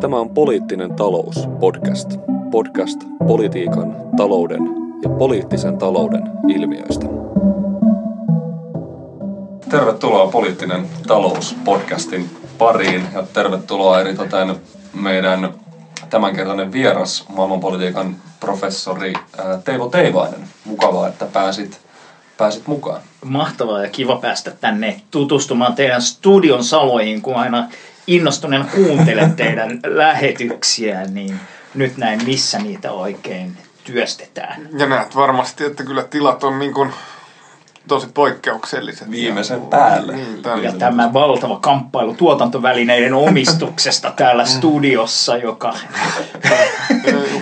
Tämä on Poliittinen talous podcast. Podcast politiikan, talouden ja poliittisen talouden ilmiöistä. Tervetuloa Poliittinen talous podcastin pariin ja tervetuloa eritoten meidän tämänkertainen vieras, maailmanpolitiikan professori Teivo Teivainen. Mukavaa, että pääsit, pääsit mukaan. Mahtavaa ja kiva päästä tänne tutustumaan teidän studion saloihin, kun aina innostuneena kuuntelen teidän lähetyksiä, niin nyt näin missä niitä oikein työstetään. Ja näet varmasti, että kyllä tilat on niin kuin tosi poikkeukselliset. Viimeisen päälle. Niin, ja tämä valtava kamppailu tuotantovälineiden omistuksesta täällä studiossa, joka...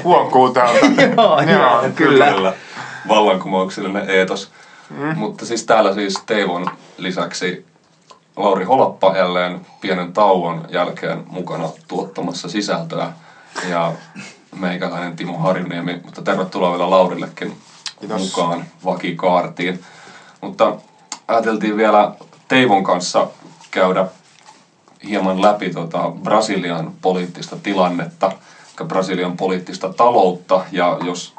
Huokuu täältä. joo, joo, kyllä. kyllä. Vallankumouksellinen eetos. Mm. Mutta siis täällä siis Teivon lisäksi Lauri Holappa jälleen pienen tauon jälkeen mukana tuottamassa sisältöä ja meikäläinen Timo Harjuniemi, mutta tervetuloa vielä Laurillekin Kiitos. mukaan vakikaartiin. Mutta ajateltiin vielä Teivon kanssa käydä hieman läpi tota Brasilian poliittista tilannetta, Brasilian poliittista taloutta ja jos,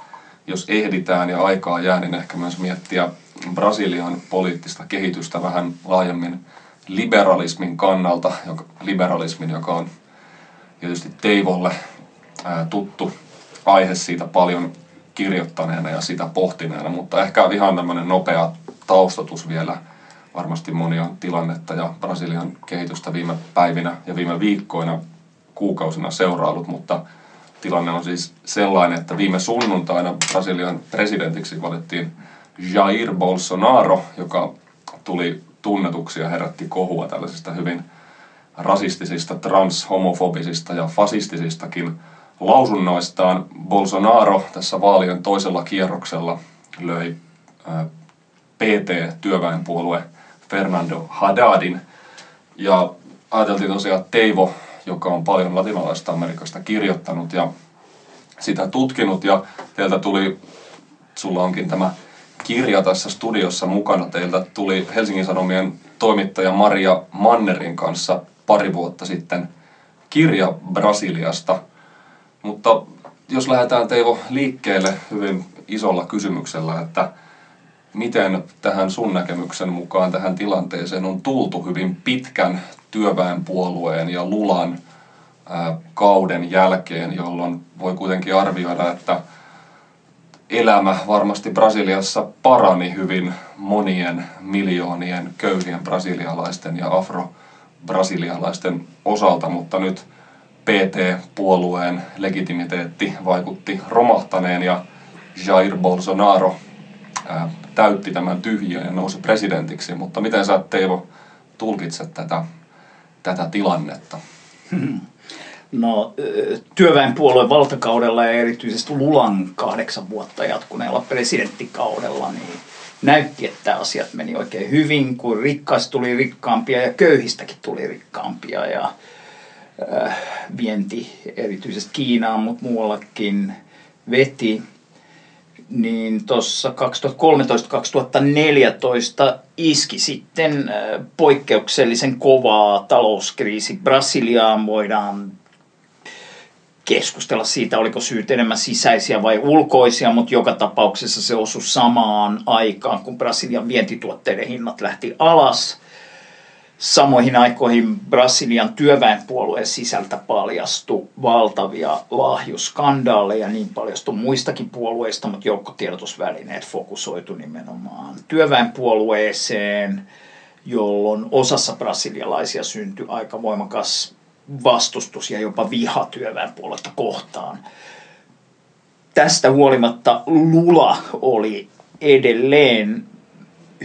jos ehditään ja aikaa jää, niin ehkä myös miettiä Brasilian poliittista kehitystä vähän laajemmin liberalismin kannalta, joka, liberalismin, joka on tietysti Teivolle ää, tuttu aihe siitä paljon kirjoittaneena ja sitä pohtineena, mutta ehkä ihan tämmöinen nopea taustatus vielä. Varmasti moni on tilannetta ja Brasilian kehitystä viime päivinä ja viime viikkoina, kuukausina seuraillut, mutta tilanne on siis sellainen, että viime sunnuntaina Brasilian presidentiksi valittiin Jair Bolsonaro, joka tuli tunnetuksi ja herätti kohua tällaisista hyvin rasistisista, transhomofobisista ja fasistisistakin lausunnoistaan. Bolsonaro tässä vaalien toisella kierroksella löi PT-työväenpuolue Fernando Haddadin. Ja ajateltiin tosiaan, Teivo, joka on paljon latinalaista Amerikasta kirjoittanut ja sitä tutkinut, ja teiltä tuli, sulla onkin tämä kirja tässä studiossa mukana. Teiltä tuli Helsingin Sanomien toimittaja Maria Mannerin kanssa pari vuotta sitten kirja Brasiliasta. Mutta jos lähdetään Teivo liikkeelle hyvin isolla kysymyksellä, että miten tähän sun näkemyksen mukaan tähän tilanteeseen on tultu hyvin pitkän työväenpuolueen ja Lulan kauden jälkeen, jolloin voi kuitenkin arvioida, että elämä varmasti Brasiliassa parani hyvin monien miljoonien köyhien brasilialaisten ja afro-brasilialaisten osalta, mutta nyt PT-puolueen legitimiteetti vaikutti romahtaneen ja Jair Bolsonaro ää, täytti tämän tyhjön ja nousi presidentiksi. Mutta miten sä Teivo tulkitset tätä, tätä tilannetta? Hmm. No, työväenpuolueen valtakaudella ja erityisesti Lulan kahdeksan vuotta jatkuneella presidenttikaudella, niin näytti, että asiat meni oikein hyvin, kun rikkaista tuli rikkaampia ja köyhistäkin tuli rikkaampia. Ja äh, vienti erityisesti Kiinaan, mutta muuallakin veti. Niin tuossa 2013-2014 iski sitten poikkeuksellisen kovaa talouskriisi Brasiliaan. Voidaan keskustella siitä, oliko syyt enemmän sisäisiä vai ulkoisia, mutta joka tapauksessa se osui samaan aikaan, kun Brasilian vientituotteiden hinnat lähti alas. Samoihin aikoihin Brasilian työväenpuolueen sisältä paljastui valtavia lahjuskandaaleja, niin paljastui muistakin puolueista, mutta joukkotiedotusvälineet fokusoitu nimenomaan työväenpuolueeseen, jolloin osassa brasilialaisia syntyi aika voimakas vastustus ja jopa viha työväenpuoletta kohtaan. Tästä huolimatta Lula oli edelleen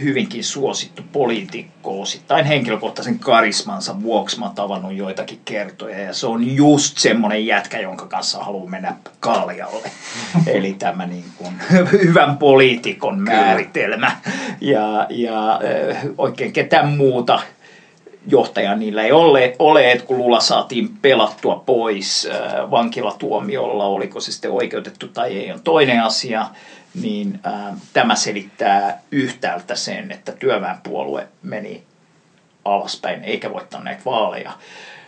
hyvinkin suosittu poliitikko osittain henkilökohtaisen karismansa vuoksi. Mä oon tavannut joitakin kertoja ja se on just semmonen jätkä, jonka kanssa haluaa mennä kaljalle. Eli tämä niin kuin, hyvän poliitikon määritelmä. Ja, ja oikein ketään muuta johtaja niillä ei ole, ole että kun Lula saatiin pelattua pois äh, vankilatuomiolla, oliko se sitten oikeutettu tai ei on toinen asia, niin äh, tämä selittää yhtäältä sen, että työväenpuolue meni alaspäin eikä voittaneet vaaleja.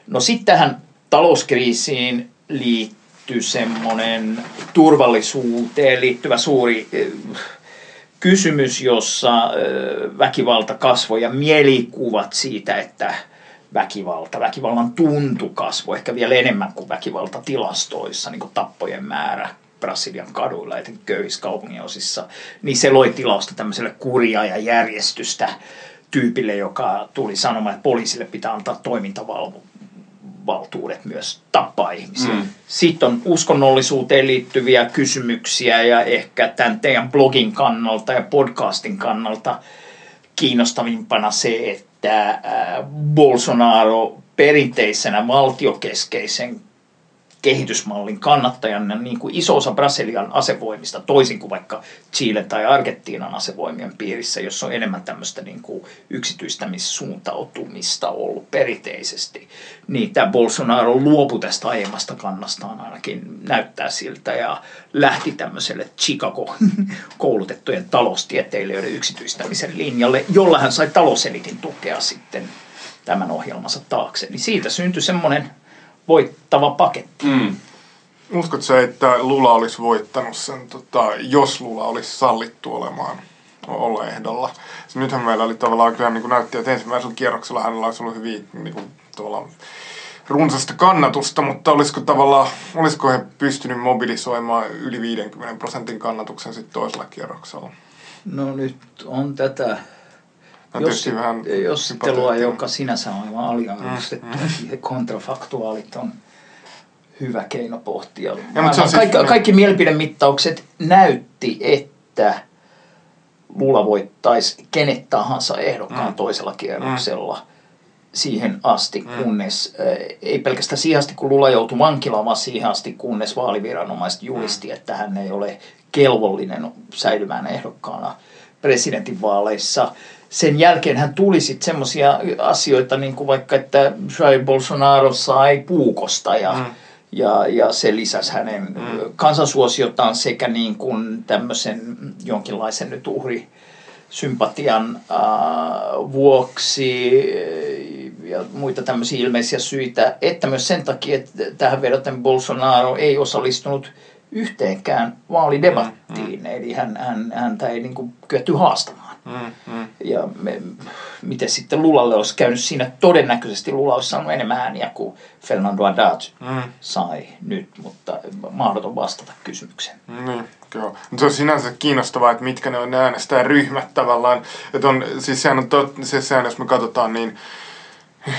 No sitten tähän talouskriisiin liittyy semmoinen turvallisuuteen liittyvä suuri eh, kysymys, jossa väkivalta kasvoi ja mielikuvat siitä, että väkivalta, väkivallan tuntu kasvoi ehkä vielä enemmän kuin väkivalta tilastoissa, niin kuin tappojen määrä Brasilian kaduilla, etenkin köyhissä kaupunginosissa, niin se loi tilausta tämmöiselle kuria ja järjestystä tyypille, joka tuli sanomaan, että poliisille pitää antaa toimintavaltuudet myös tappaa ihmisiä. Mm. Sitten on uskonnollisuuteen liittyviä kysymyksiä ja ehkä tämän teidän blogin kannalta ja podcastin kannalta kiinnostavimpana se, että Bolsonaro perinteisenä valtiokeskeisen kehitysmallin kannattajana niin kuin iso osa Brasilian asevoimista, toisin kuin vaikka Chile tai Argentiinan asevoimien piirissä, jossa on enemmän tämmöistä niin kuin yksityistämissuuntautumista ollut perinteisesti, niin tämä Bolsonaro luopui tästä aiemmasta kannastaan ainakin näyttää siltä ja lähti tämmöiselle Chicago koulutettujen taloustieteilijöiden yksityistämisen linjalle, jolla hän sai talouselitin tukea sitten tämän ohjelmansa taakse. Niin siitä syntyi semmoinen voittava paketti. Mm. Uskotko sä, että Lula olisi voittanut sen, tota, jos Lula olisi sallittu olemaan olla ehdolla? Se nythän meillä oli tavallaan kyllä niin kuin näytti, että ensimmäisellä kierroksella hänellä olisi ollut hyvin niin kuin, tavallaan runsasta kannatusta, mutta olisiko tavallaan, olisiko he pystynyt mobilisoimaan yli 50 prosentin kannatuksen sitten toisella kierroksella? No nyt on tätä jos, vähän jossittelua, joka sinänsä on aivan aliarvostettu. Mm, Kontrafaktuaalit on hyvä keino pohtia. Ja, mutta siis, kaikki, niin. kaikki mielipidemittaukset näytti, että Lula voittaisi kenet tahansa ehdokkaan mm. toisella kierroksella. Mm siihen asti, mm. kunnes, äh, ei pelkästään siihen asti, kun Lula joutui vankilaan, vaan siihen asti, kunnes vaaliviranomaiset julisti, mm. että hän ei ole kelvollinen säilymään ehdokkaana presidentinvaaleissa sen jälkeen hän tuli sitten semmoisia asioita, niin kuin vaikka, että Jair Bolsonaro sai puukosta ja, mm. ja, ja se lisäsi hänen mm. kansansuosiotaan sekä niin kuin tämmöisen jonkinlaisen nyt uhri sympatian äh, vuoksi ja muita tämmöisiä ilmeisiä syitä, että myös sen takia, että tähän vedoten Bolsonaro ei osallistunut yhteenkään vaalidebattiin, mm, mm. eli hän, hän, häntä ei niin kuin kyetty haastamaan. Mm, mm. Ja me, miten sitten Lulalle olisi käynyt siinä, todennäköisesti Lula olisi saanut enemmän ääniä kuin Fernando Haddad mm. sai nyt, mutta mahdoton vastata kysymykseen. Mm, kyllä. Se on sinänsä kiinnostavaa, että mitkä ne on ne äänestäjäryhmät tavallaan. Että on, siis sehän on tot, se, sehän, jos me katsotaan, niin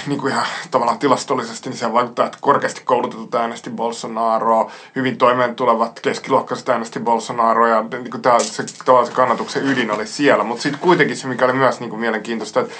niin kuin ihan tavallaan tilastollisesti, niin se vaikuttaa, että korkeasti koulutetut äänesti Bolsonaroa, hyvin toimeen tulevat keskiluokkaiset äänesti Bolsonaroa ja niin kuin tämä, se, tavallaan se kannatuksen ydin oli siellä. Mutta sitten kuitenkin se, mikä oli myös niin kuin mielenkiintoista, että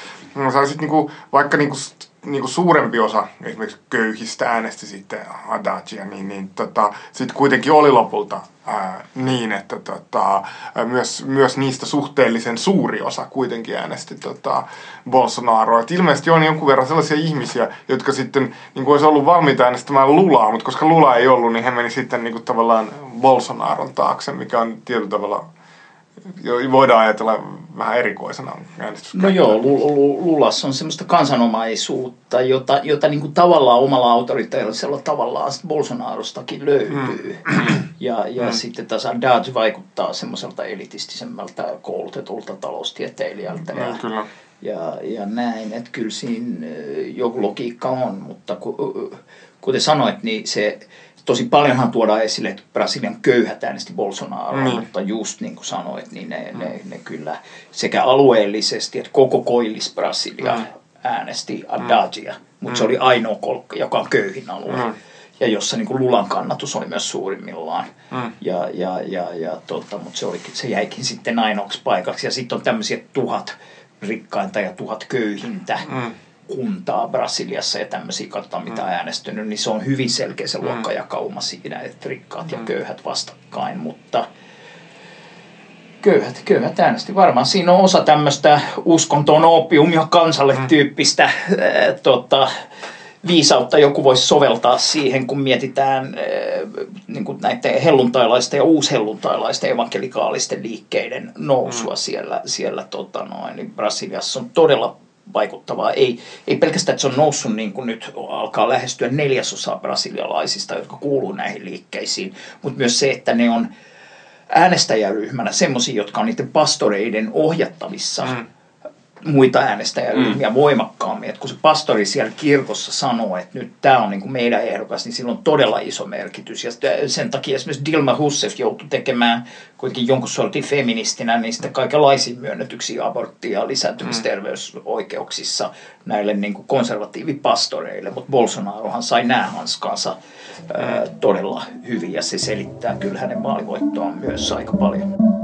saisit niin kuin, vaikka niin kuin niin kuin suurempi osa esimerkiksi köyhistä äänesti sitten Haddadsia, niin, niin tota, sitten kuitenkin oli lopulta ää, niin, että tota, myös, myös niistä suhteellisen suuri osa kuitenkin äänesti tota, Bolsonaroa. Et ilmeisesti on jonkun verran sellaisia ihmisiä, jotka sitten niin kuin olisi ollut valmiita äänestämään Lulaa, mutta koska Lula ei ollut, niin he meni sitten niin kuin, tavallaan Bolsonaron taakse, mikä on tietyllä tavalla voidaan ajatella vähän erikoisena No joo, Lulassa on semmoista kansanomaisuutta, jota, jota niin kuin tavallaan omalla autoritarisella tavallaan Bolsonarostakin löytyy. Mm. Ja, ja mm. sitten taas Haddad vaikuttaa semmoiselta elitistisemmältä koulutetulta taloustieteilijältä. Ja, mm, kyllä. Ja, ja näin, että kyllä siinä joku logiikka on, mutta kuten sanoit, niin se tosi paljonhan tuodaan esille, että Brasilian köyhät äänesti Bolsonaro, mm. mutta just niin kuin sanoit, niin ne, mm. ne, ne kyllä sekä alueellisesti että koko koillis Brasilia mm. äänesti mm. mutta mm. se oli ainoa kolkka, joka on köyhin alue. Mm. Ja jossa niin kuin Lulan kannatus oli myös suurimmillaan. Mm. Ja, ja, ja, ja tota, mutta se, olikin, se jäikin sitten ainoaksi paikaksi. Ja sitten on tämmöisiä tuhat rikkainta ja tuhat köyhintä. Mm kuntaa Brasiliassa ja tämmöisiä, katsotaan mitä mm. äänestynyt, niin se on hyvin selkeä se mm. luokkajakauma siinä, että rikkaat ja mm. köyhät vastakkain, mutta köyhät, köyhät äänesti. Varmaan siinä on osa tämmöistä uskontoon opium ja kansalle tyyppistä äh, tota, viisautta joku voisi soveltaa siihen, kun mietitään äh, niin kuin näiden helluntailaisten ja uushelluntailaisten evankelikaalisten liikkeiden nousua mm. siellä, siellä tota noin, niin Brasiliassa on todella vaikuttavaa. Ei, ei pelkästään, että se on noussut niin kuin nyt alkaa lähestyä neljäsosaa brasilialaisista, jotka kuuluu näihin liikkeisiin, mutta myös se, että ne on äänestäjäryhmänä semmoisia, jotka on niiden pastoreiden ohjattavissa. Mm muita äänestäjäryhmiä mm. voimakkaammin. Et kun se pastori siellä kirkossa sanoo, että nyt tämä on niinku meidän ehdokas, niin sillä on todella iso merkitys. Ja sen takia esimerkiksi Dilma Rousseff joutui tekemään kuitenkin jonkun sortin feministinä niistä kaikenlaisiin myönnetyksiä abortti- ja lisääntymisterveysoikeuksissa näille niinku konservatiivipastoreille. Mutta Bolsonarohan sai nämä hanskansa ää, todella hyvin ja se selittää kyllä hänen maalivoittoaan myös aika paljon.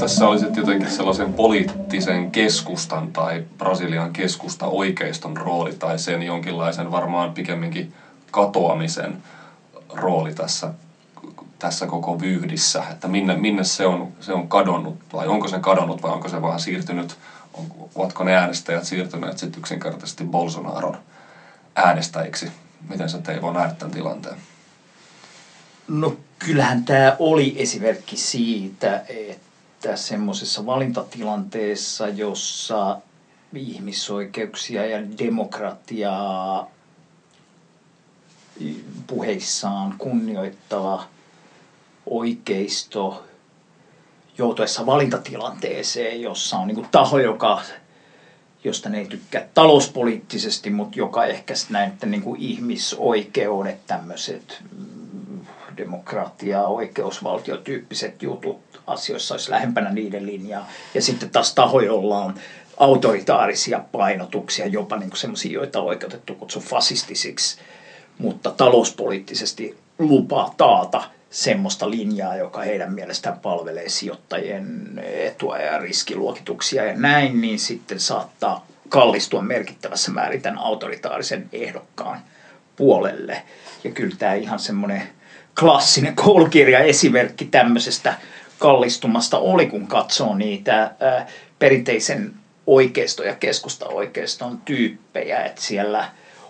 Tässä olisi jotenkin sellaisen poliittisen keskustan tai Brasilian keskusta oikeiston rooli tai sen jonkinlaisen varmaan pikemminkin katoamisen rooli tässä, tässä koko vyhdissä, että minne, minne se, on, se on kadonnut vai onko se kadonnut vai onko se vaan siirtynyt, on, ovatko ne äänestäjät siirtyneet sitten yksinkertaisesti Bolsonaron äänestäjiksi? Miten sä Teivo näet tämän tilanteen? No kyllähän tämä oli esimerkki siitä, että että semmoisessa valintatilanteessa, jossa ihmisoikeuksia ja demokratiaa puheissaan kunnioittava oikeisto joutuessa valintatilanteeseen, jossa on niin taho, joka, josta ne ei tykkää talouspoliittisesti, mutta joka ehkä näiden niin ihmisoikeudet, tämmöiset mm, demokratia, oikeusvaltiotyyppiset jutut asioissa olisi lähempänä niiden linjaa. Ja sitten taas taho, jolla on autoritaarisia painotuksia, jopa niin semmoisia, joita on oikeutettu kutsua fasistisiksi, mutta talouspoliittisesti lupaa taata semmoista linjaa, joka heidän mielestään palvelee sijoittajien etua ja riskiluokituksia ja näin, niin sitten saattaa kallistua merkittävässä määrin tämän autoritaarisen ehdokkaan puolelle. Ja kyllä tämä ihan semmoinen klassinen koulukirja esimerkki tämmöisestä kallistumasta oli, kun katsoo niitä perinteisen oikeisto- ja keskusta-oikeiston tyyppejä, että siellä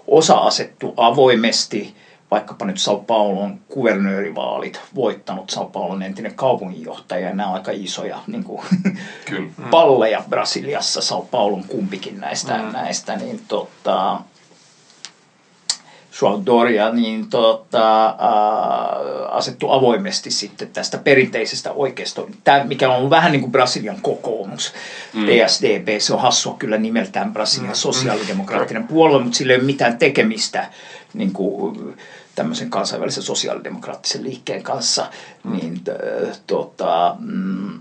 osa asettu avoimesti, vaikkapa nyt Sao Paulon kuvernöörivaalit, voittanut Sao Paulon entinen kaupunginjohtaja, ja nämä on aika isoja niin kuin, Kyllä. palleja Brasiliassa, Sao Paulon kumpikin näistä, mm. näistä niin tota, Suaudoria niin tota, äh, asettu avoimesti sitten tästä perinteisestä oikeisto, Tämä, mikä on vähän niin kuin Brasilian kokoomus, mm. PSDB, se on hassua kyllä nimeltään Brasilian mm. sosiaalidemokraattinen mm. puolue, mutta sillä ei ole mitään tekemistä niin kuin, tämmöisen kansainvälisen sosiaalidemokraattisen liikkeen kanssa, mm. niin tota, mm,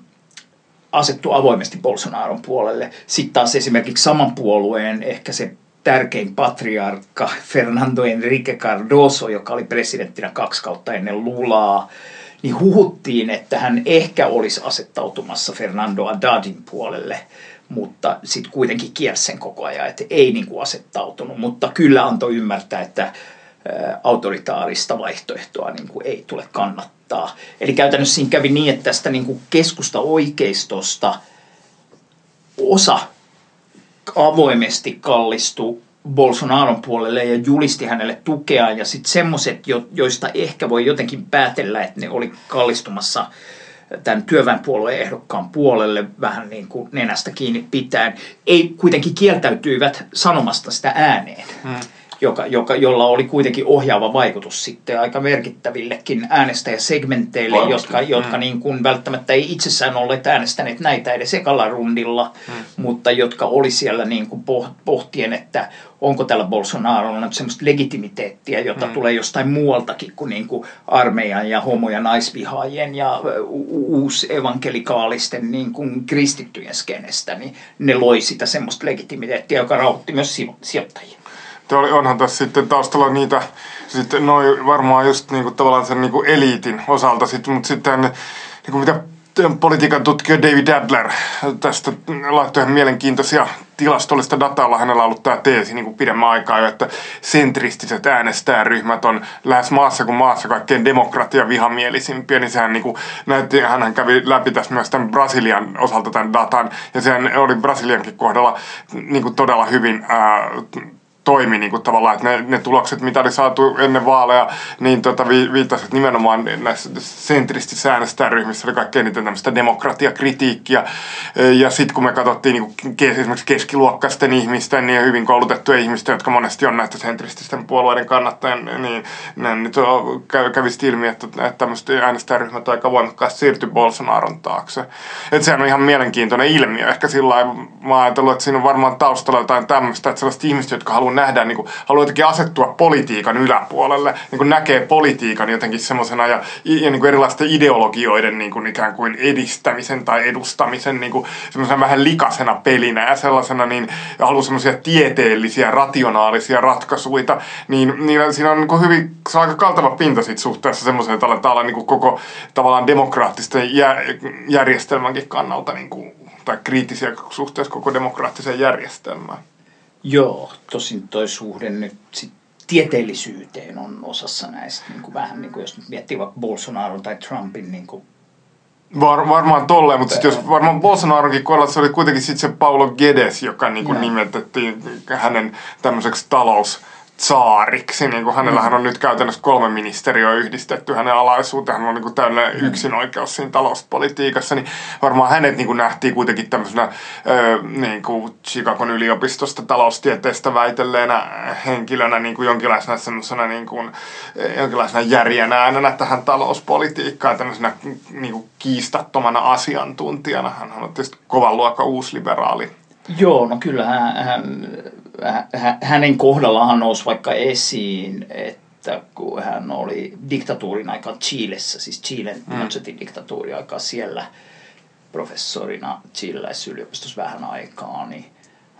asettu avoimesti Bolsonaron puolelle. Sitten taas esimerkiksi saman puolueen ehkä se tärkein patriarkka Fernando Enrique Cardoso, joka oli presidenttinä kaksi kautta ennen Lulaa, niin huhuttiin, että hän ehkä olisi asettautumassa Fernando Haddadin puolelle, mutta sitten kuitenkin kiersi sen koko ajan, että ei niin kuin asettautunut, mutta kyllä antoi ymmärtää, että autoritaarista vaihtoehtoa niin kuin ei tule kannattaa. Eli käytännössä siinä kävi niin, että tästä niin kuin keskusta oikeistosta osa avoimesti kallistui Bolsonaron puolelle ja julisti hänelle tukea ja sitten semmoiset, joista ehkä voi jotenkin päätellä, että ne oli kallistumassa tämän työväenpuolueen ehdokkaan puolelle vähän niin kuin nenästä kiinni pitäen, ei kuitenkin kieltäytyivät sanomasta sitä ääneen. Hmm joka, joka, jolla oli kuitenkin ohjaava vaikutus sitten aika merkittävillekin äänestäjäsegmenteille, Varmasti. jotka, jotka mm. niin kuin välttämättä ei itsessään olleet äänestäneet näitä edes ekalla rundilla, mm. mutta jotka oli siellä niin kuin pohtien, että onko tällä Bolsonarolla nyt semmoista legitimiteettiä, jota mm. tulee jostain muualtakin kuin, niin kuin armeijan ja homo- ja naisvihaajien ja uusevankelikaalisten niin kuin kristittyjen skenestä, niin ne loi sitä semmoista legitimiteettiä, joka rauhoitti myös sijoittajia onhan tässä sitten taustalla niitä, sitten noin varmaan just niinku tavallaan sen niinku eliitin osalta, sitten, mutta sitten niinku mitä politiikan tutkija David Adler tästä laittoi ihan mielenkiintoisia tilastollista dataa, hänellä on ollut tämä teesi niin kuin pidemmän aikaa jo, että sentristiset äänestäjäryhmät on lähes maassa kuin maassa kaikkein demokratia vihamielisimpiä, niin sehän niin kuin näytti, hän kävi läpi tässä myös tämän Brasilian osalta tämän datan, ja sehän oli Brasiliankin kohdalla niin kuin todella hyvin ää, toimi niin kuin tavallaan, että ne, ne tulokset, mitä oli saatu ennen vaaleja, niin tota, vi, viittasivat nimenomaan näissä sentristisissä äänestäjäryhmissä oli kaikkein eniten tämmöistä demokratiakritiikkiä. Ja sitten kun me katsottiin niin kuin esimerkiksi keskiluokkaisten ihmisten niin hyvin koulutettuja ihmisten, jotka monesti on näitä sentrististen puolueiden kannattajia, niin ne nyt kävi ilmi, että, että tämmöiset äänestäjäryhmät aika voimakkaasti siirtyi Bolsonaron taakse. Että sehän on ihan mielenkiintoinen ilmiö. Ehkä sillä mä ajatellut, että siinä on varmaan taustalla jotain tämmöistä, että sellaiset ihmiset, jotka haluaa nähdä, niin kuin, haluaa jotenkin asettua politiikan yläpuolelle, niin kuin näkee politiikan jotenkin semmoisena ja, ja niin kuin erilaisten ideologioiden niin kuin ikään kuin edistämisen tai edustamisen niin kuin semmoisena vähän likasena pelinä ja sellaisena, niin haluaa semmoisia tieteellisiä, rationaalisia ratkaisuja, niin, niin siinä on niin kuin hyvin, se on aika kaltava pinta sit suhteessa semmoiseen, että aletaan olla niin kuin koko tavallaan demokraattisten järjestelmänkin kannalta niin kuin tai kriittisiä suhteessa koko demokraattiseen järjestelmään. Joo, tosin toi suhde nyt sit tieteellisyyteen on osassa näistä niin kuin vähän, niin kuin jos nyt miettii vaikka Bolsonaro tai Trumpin niin kuin Var, varmaan tolleen, mutta sitten jos varmaan Bolsonarokin kohdalla se oli kuitenkin sitten se Paulo Guedes, joka niin kuin nimetettiin hänen tämmöiseksi talous saariksi. Niin kuin hänellähän on nyt käytännössä kolme ministeriöä yhdistetty hänen alaisuuteen. Hän on niin kuin täydellinen mm. yksinoikeus siinä talouspolitiikassa. Niin varmaan hänet niin kuin nähtiin kuitenkin tämmöisenä niin kuin Chicagon yliopistosta taloustieteestä väitelleenä henkilönä niin kuin jonkinlaisena semmoisena niin kuin, jonkinlaisena järjen äänenä tähän talouspolitiikkaan. Tämmöisenä niin kuin kiistattomana asiantuntijana. Hän on tietysti kovan luokan uusliberaali. Joo, no kyllä hän, hän hänen kohdallaan nousi vaikka esiin, että kun hän oli diktatuurin aikaan Chilessä, siis Chilen mm. diktatuurin aikaa siellä professorina Chileläisessä yliopistossa vähän aikaa, niin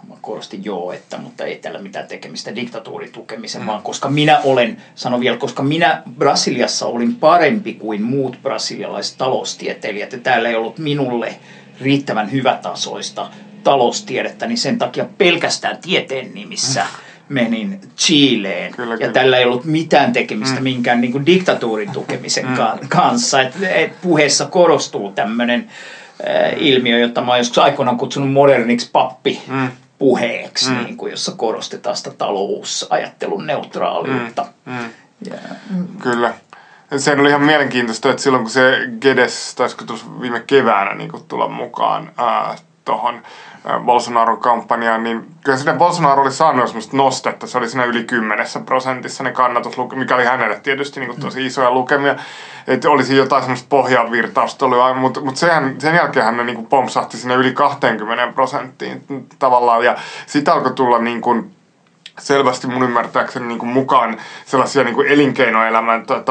Mä korostin joo, että, mutta ei tällä mitään tekemistä diktatuurin tukemisen, mm. vaan koska minä olen, sano vielä, koska minä Brasiliassa olin parempi kuin muut brasilialaiset taloustieteilijät, ja täällä ei ollut minulle riittävän hyvätasoista taloustiedettä, niin sen takia pelkästään tieteen nimissä menin Chileen. Kyllä, ja kyllä. tällä ei ollut mitään tekemistä mm. minkään niin kuin diktatuurin tukemisen mm. kanssa. Et, et puheessa korostuu tämmöinen äh, ilmiö, jota mä oon joskus aikoinaan kutsunut moderniksi pappi. Mm puheeksi, mm. niin kuin, jossa korostetaan sitä talousajattelun neutraaliutta. Mm. Mm. Yeah. Kyllä. Se oli ihan mielenkiintoista, että silloin kun se Gedes, taisiko viime keväänä niin tulla mukaan tuohon Bolsonaron kampanjaan, niin kyllä sinne Bolsonaro oli saanut semmoista nostetta. Se oli siinä yli kymmenessä prosentissa ne kannatuslukemia, mikä oli hänelle tietysti niin kuin tosi isoja lukemia. Että olisi jotain semmoista pohjavirtausta ollut, mutta mut sen, sen jälkeen hän niin kuin pompsahti sinne yli 20 prosenttiin tavallaan. Ja sitten alkoi tulla niin kuin, selvästi mun ymmärtääkseni niin kuin mukaan sellaisia niin kuin elinkeinoelämän tai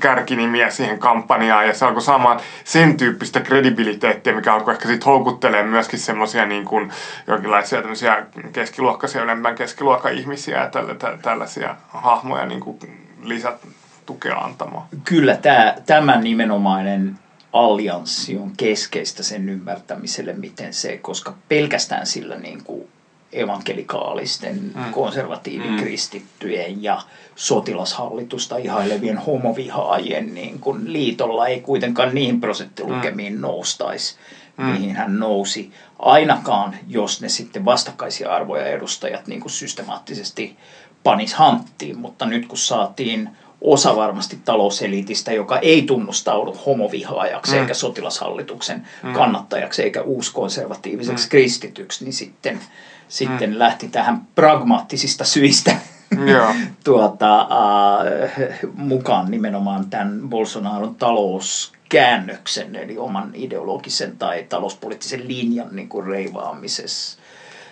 kärkinimiä siihen kampanjaan ja se alkoi saamaan sen tyyppistä kredibiliteettiä, mikä alkoi ehkä sitten houkuttelemaan myöskin semmoisia niin kuin jonkinlaisia tämmöisiä keskiluokkaisia, ylempään keskiluokan ihmisiä ja tällä, tä, tällaisia hahmoja niin kuin lisät tukea antamaan. Kyllä tämä, tämä nimenomainen allianssi on keskeistä sen ymmärtämiselle, miten se, koska pelkästään sillä niin kuin evankelikaalisten, mm. konservatiivikristittyjen ja sotilashallitusta ihailevien homovihaajien niin kun liitolla ei kuitenkaan niihin prosenttilukemiin mm. noustaisi, mm. mihin hän nousi. Ainakaan, jos ne sitten vastakkaisia arvoja edustajat niin kuin systemaattisesti panis hanttiin, mutta nyt kun saatiin osa varmasti talouselitistä, joka ei tunnustaudu homovihaajaksi mm. eikä sotilashallituksen mm. kannattajaksi eikä uuskonservatiiviseksi mm. kristityksi, niin sitten – sitten mm. lähti tähän pragmaattisista syistä tuota, äh, mukaan nimenomaan tämän Bolsonaron talouskäännöksen, eli oman ideologisen tai talouspoliittisen linjan niin kuin reivaamisessa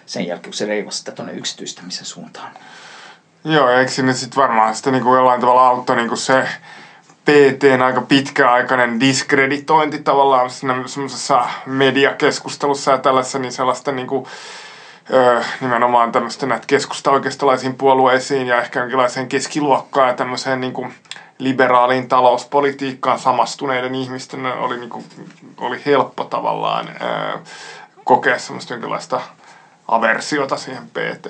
sen jälkeen, kun se reivasi sitä tuonne yksityistämisen suuntaan. Joo, eikö sinne sitten varmaan sitten niin kuin jollain tavalla auttoi niin kuin se PTn aika pitkäaikainen diskreditointi tavallaan siinä semmoisessa mediakeskustelussa ja tällaisessa, niin sellaista niin kuin, öö, nimenomaan tämmöistä näitä keskusta-oikeistolaisiin puolueisiin ja ehkä jonkinlaiseen keskiluokkaan ja tämmöiseen niin kuin liberaaliin talouspolitiikkaan samastuneiden ihmisten oli, niin kuin, oli helppo tavallaan öö, kokea semmoista jonkinlaista aversiota siihen PT.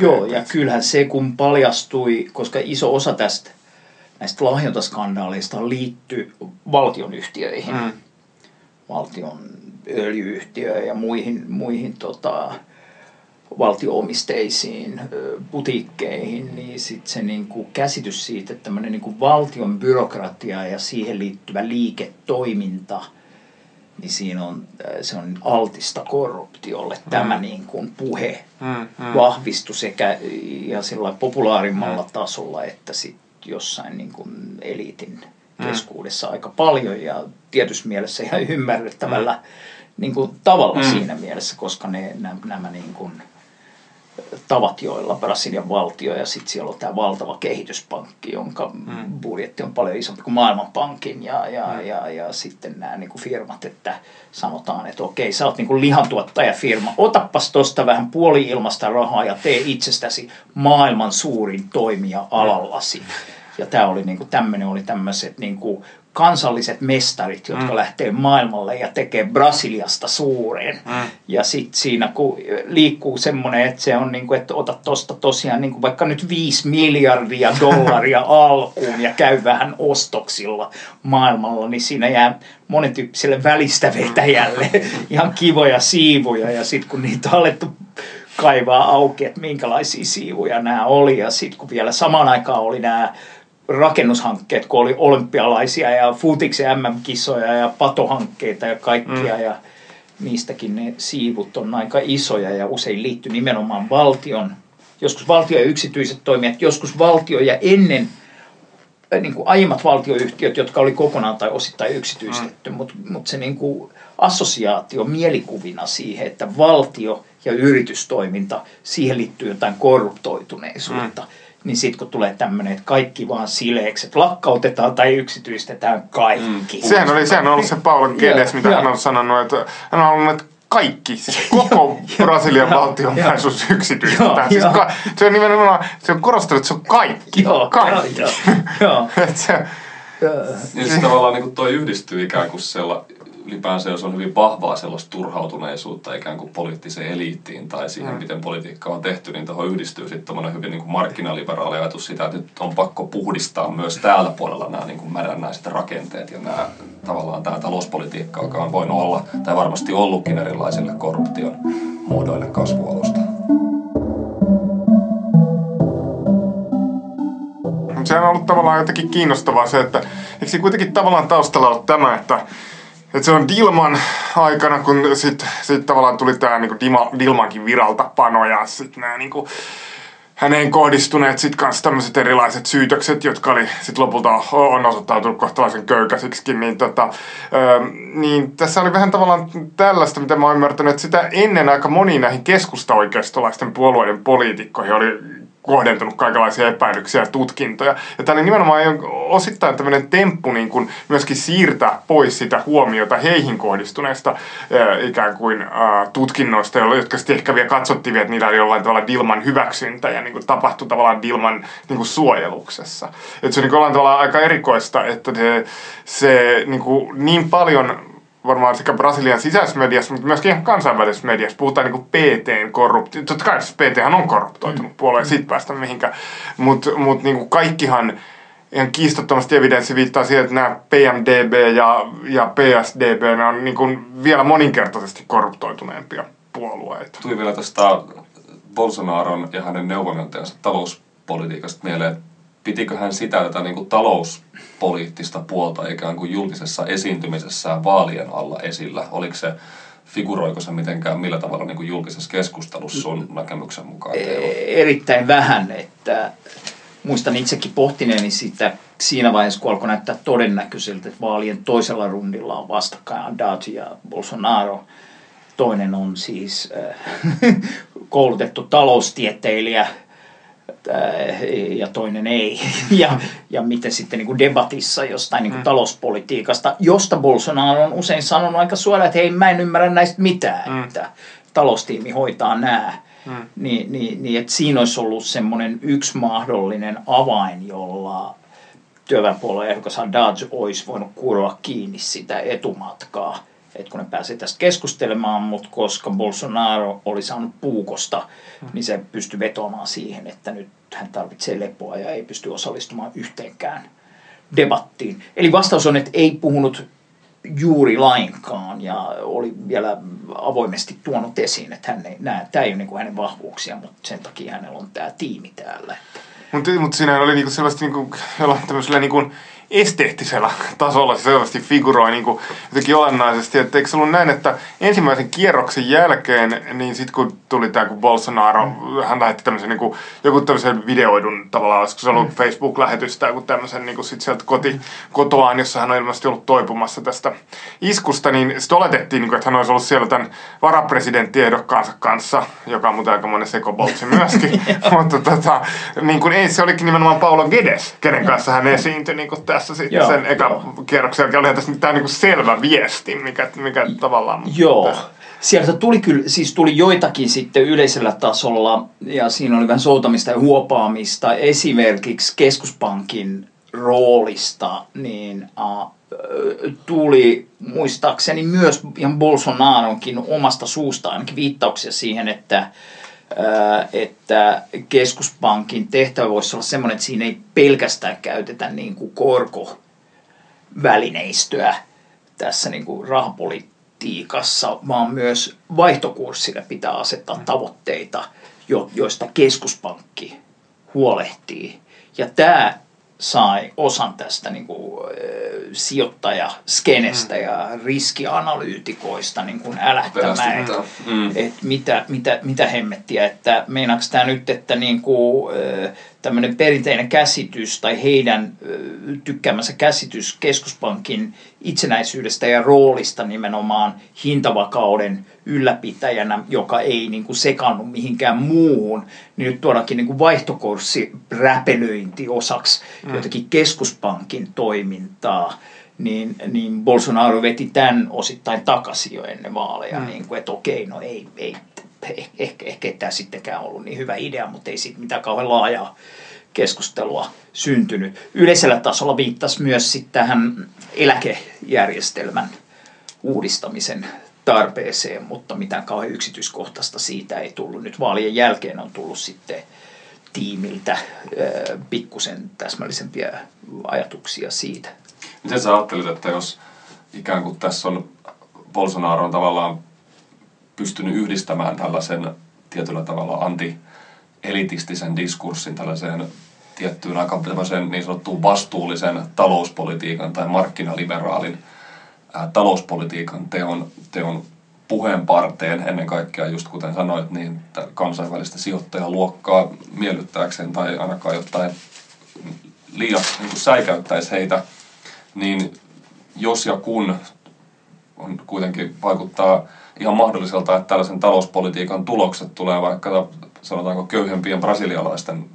Joo, PT. ja kyllähän se kun paljastui, koska iso osa tästä näistä lahjontaskandaaleista liittyy valtionyhtiöihin, mm. valtion öljyyhtiöihin ja muihin, muihin tota, valtioomisteisiin butiikkeihin, niin sit se niin kuin käsitys siitä, että tämmöinen niin kuin valtion byrokratia ja siihen liittyvä liiketoiminta, niin siinä on, se on altista korruptiolle mm. tämä niin kuin puhe mm, mm. vahvistui sekä ja sillä populaarimmalla mm. tasolla että sit jossain niin kuin eliitin mm. keskuudessa mm. aika paljon ja tietyssä mielessä ihan ymmärrettävällä mm. niin kuin tavalla mm. siinä mielessä, koska ne, nämä, nämä niin kuin, tavat, joilla Brasilian valtio ja sitten siellä on tämä valtava kehityspankki, jonka mm. budjetti on paljon isompi kuin Maailmanpankin ja, ja, mm. ja, ja sitten nämä niin kuin firmat, että sanotaan, että okei, sä oot niin kuin lihantuottajafirma, otappas tuosta vähän puoli-ilmasta rahaa ja tee itsestäsi maailman suurin toimija alallasi. Ja tämä oli niin kuin, tämmöinen oli tämmöiset niin kuin kansalliset mestarit, jotka mm. lähtee maailmalle ja tekee Brasiliasta suuren. Mm. Ja sitten siinä kun liikkuu semmoinen, että se on niin kuin, että otat tuosta tosiaan niin kuin vaikka nyt 5 miljardia dollaria alkuun ja käy vähän ostoksilla maailmalla, niin siinä jää monetyyppiselle välistä vetäjälle ihan kivoja siivuja. Ja sitten kun niitä on alettu kaivaa auki, että minkälaisia siivuja nämä oli. Ja sitten kun vielä samaan aikaan oli nämä rakennushankkeet, kun oli olympialaisia ja futiksen MM-kisoja ja patohankkeita ja kaikkia mm. ja niistäkin ne siivut on aika isoja ja usein liittyy nimenomaan valtion, joskus valtio ja yksityiset toimijat, joskus valtio ja ennen äh, niin kuin aiemmat valtioyhtiöt, jotka oli kokonaan tai osittain yksityistetty, mm. mutta mut se niin kuin assosiaatio mielikuvina siihen, että valtio ja yritystoiminta, siihen liittyy jotain korruptoituneisuutta. Mm niin sitten kun tulee tämmöinen, että kaikki vaan sileeksi, että lakkautetaan tai yksityistetään kaikki. Mm. Sehän, oli, sehän on ollut se Paula Gedes, mitä hän on sanonut, että hän on ollut, että kaikki, siis koko Brasilian valtion omaisuus yksityistetään. Siis ka- se on nimenomaan, se on korostanut, että se on kaikki. Joo, kaikki. Joo, joo. se, niin se tavallaan niin toi yhdistyy ikään kuin sella, ylipäänsä, jos on hyvin vahvaa sellaista turhautuneisuutta ikään kuin poliittiseen eliittiin tai siihen, mm. miten politiikka on tehty, niin tuohon yhdistyy sitten hyvin niin kuin markkinaliberaali ajatus sitä, että nyt on pakko puhdistaa myös täällä puolella nämä niin kuin mädännäiset rakenteet ja nämä tavallaan tämä talouspolitiikka, joka on voinut olla tai varmasti ollutkin erilaisille korruption muodoille kasvualusta. Sehän on ollut tavallaan jotenkin kiinnostavaa se, että eikö se kuitenkin tavallaan taustalla ole tämä, että et se on Dilman aikana, kun sitten sit tavallaan tuli tämä niinku Dilmankin viralta pano ja sitten nämä niinku, häneen kohdistuneet sitten kanssa tämmöiset erilaiset syytökset, jotka oli sitten lopulta on osoittautunut kohtalaisen köykäisiksikin, niin, tota, ö, niin tässä oli vähän tavallaan tällaista, mitä mä oon ymmärtänyt, että sitä ennen aika moni näihin keskusta-oikeistolaisten puolueiden poliitikkoihin oli kohdentunut kaikenlaisia epäilyksiä ja tutkintoja. Ja tämä oli nimenomaan osittain tämmöinen temppu niin kuin myöskin siirtää pois sitä huomiota heihin kohdistuneista ää, ikään kuin tutkinnoista, jotka sitten ehkä vielä katsottiin, että niillä oli jollain tavalla Dilman hyväksyntä ja niin kuin tapahtui tavallaan Dilman niin kuin suojeluksessa. Et se on niin kuin tavalla aika erikoista, että se, se niin, kuin niin paljon varmaan sekä Brasilian sisäisessä mediassa, mutta myöskin ihan kansainvälisessä mediassa puhutaan niin PTn korruptio. Totta kai siis PT on korruptoitunut mm. puolue, mm. siitä päästä mihinkään. Mutta mut niin kaikkihan ihan kiistattomasti evidenssi viittaa siihen, että nämä PMDB ja, ja PSDB ne on niin kuin vielä moninkertaisesti korruptoituneempia puolueita. Tuli vielä tästä Bolsonaron ja hänen neuvonantajansa talouspolitiikasta mieleen, että pitikö hän sitä tätä niin kuin talouspoliittista puolta ikään kuin julkisessa esiintymisessä vaalien alla esillä? Oliko se, figuroiko se mitenkään, millä tavalla niin kuin julkisessa keskustelussa sun näkemyksen mukaan? Teillä? Erittäin vähän, että muistan itsekin pohtineeni sitä siinä vaiheessa, kun alkoi näyttää todennäköiseltä, että vaalien toisella rundilla on vastakkain Haddad ja Bolsonaro. Toinen on siis äh, koulutettu taloustieteilijä, ja toinen ei. Ja, ja miten sitten niin kuin debatissa jostain niin kuin mm. talouspolitiikasta, josta Bolsonaro on usein sanonut aika suoraan, että hei mä en ymmärrä näistä mitään, mm. että taloustiimi hoitaa nämä. Mm. Niin, niin, niin että siinä olisi ollut semmoinen yksi mahdollinen avain, jolla työväenpuolueen ehdokas Haddad olisi voinut kuroa kiinni sitä etumatkaa että kun ne pääsee tästä keskustelemaan, mutta koska Bolsonaro oli saanut puukosta, mm. niin se pystyi vetoamaan siihen, että nyt hän tarvitsee lepoa ja ei pysty osallistumaan yhteenkään debattiin. Eli vastaus on, että ei puhunut juuri lainkaan ja oli vielä avoimesti tuonut esiin, että hän ei, nää, tämä ei ole niin kuin hänen vahvuuksia, mutta sen takia hänellä on tämä tiimi täällä. Mutta mut siinä oli niinku sellaista niinku, jollain tämmöisellä niinku esteettisellä tasolla se selvästi figuroi niin kuin jotenkin olennaisesti. Että eikö se ollut näin, että ensimmäisen kierroksen jälkeen, niin sitten kun tuli tämä, kun Bolsonaro, mm. hän lähetti tämmöisen niin kuin, joku tämmöisen videoidun tavallaan, olisiko se ollut mm. Facebook-lähetys tai joku tämmöisen niin kuin sit sieltä koti, kotoaan, jossa hän on ilmeisesti ollut toipumassa tästä iskusta, niin sitten oletettiin, niin kuin, että hän olisi ollut siellä tämän varapresidenttiehdokkaansa kanssa, joka on muuten aika monen sekoboltsi myöskin. Mutta tota, niin kuin, ei, se olikin nimenomaan Paulo Gedes, kenen kanssa hän esiintyi niin kuin tässä sitten joo, sen eka kierroksen jälkeen. Oli tässä tämä niin selvä viesti, mikä, mikä tavallaan... Joo. Sieltä tuli kyllä, siis tuli joitakin sitten yleisellä tasolla, ja siinä oli vähän soutamista ja huopaamista. Esimerkiksi keskuspankin roolista, niin uh, tuli muistaakseni myös ihan Bolsonaronkin omasta suusta ainakin viittauksia siihen, että että keskuspankin tehtävä voisi olla sellainen, että siinä ei pelkästään käytetä niin kuin korkovälineistöä tässä niin kuin rahapolitiikassa, vaan myös vaihtokurssille pitää asettaa tavoitteita, joista keskuspankki huolehtii. Ja tämä sai osan tästä niin kuin, sijoittajaskenestä mm. ja riskianalyytikoista niin kuin älähtämään, että mm. et mitä, mitä, mitä hemmettiä, että meinaako tämä nyt, että niin kuin, tämmöinen perinteinen käsitys tai heidän tykkäämänsä käsitys keskuspankin itsenäisyydestä ja roolista nimenomaan hintavakauden ylläpitäjänä, joka ei niin kuin sekannu mihinkään muuhun, niin nyt tuodaankin niin kuin vaihtokurssi räpelöinti osaksi mm. jotenkin keskuspankin toimintaa niin, niin Bolsonaro veti tämän osittain takaisin jo ennen vaaleja, mm. niin kuin, että okei, no ei, ei ehkä, ehkä, ehkä tämä sittenkään ollut niin hyvä idea, mutta ei siitä mitään kauhean laajaa keskustelua syntynyt. Yleisellä tasolla viittasi myös sitten tähän eläkejärjestelmän uudistamisen tarpeeseen, mutta mitään kauhean yksityiskohtaista siitä ei tullut. Nyt vaalien jälkeen on tullut sitten tiimiltä pikkusen täsmällisempiä ajatuksia siitä. Miten sä ajattelit, että jos ikään kuin tässä on Bolsonaro on tavallaan pystynyt yhdistämään tällaisen tietyllä tavalla anti-elitistisen diskurssin tällaiseen tiettyyn aika niin sanottuun vastuullisen talouspolitiikan tai markkinaliberaalin ää, talouspolitiikan teon, teon puheen parteen ennen kaikkea, just kuten sanoit, niin kansainvälistä sijoittajaluokkaa miellyttääkseen tai ainakaan jotain liian niin säikäyttäisi heitä, niin jos ja kun on kuitenkin vaikuttaa ihan mahdolliselta, että tällaisen talouspolitiikan tulokset tulee vaikka sanotaanko köyhempien brasilialaisten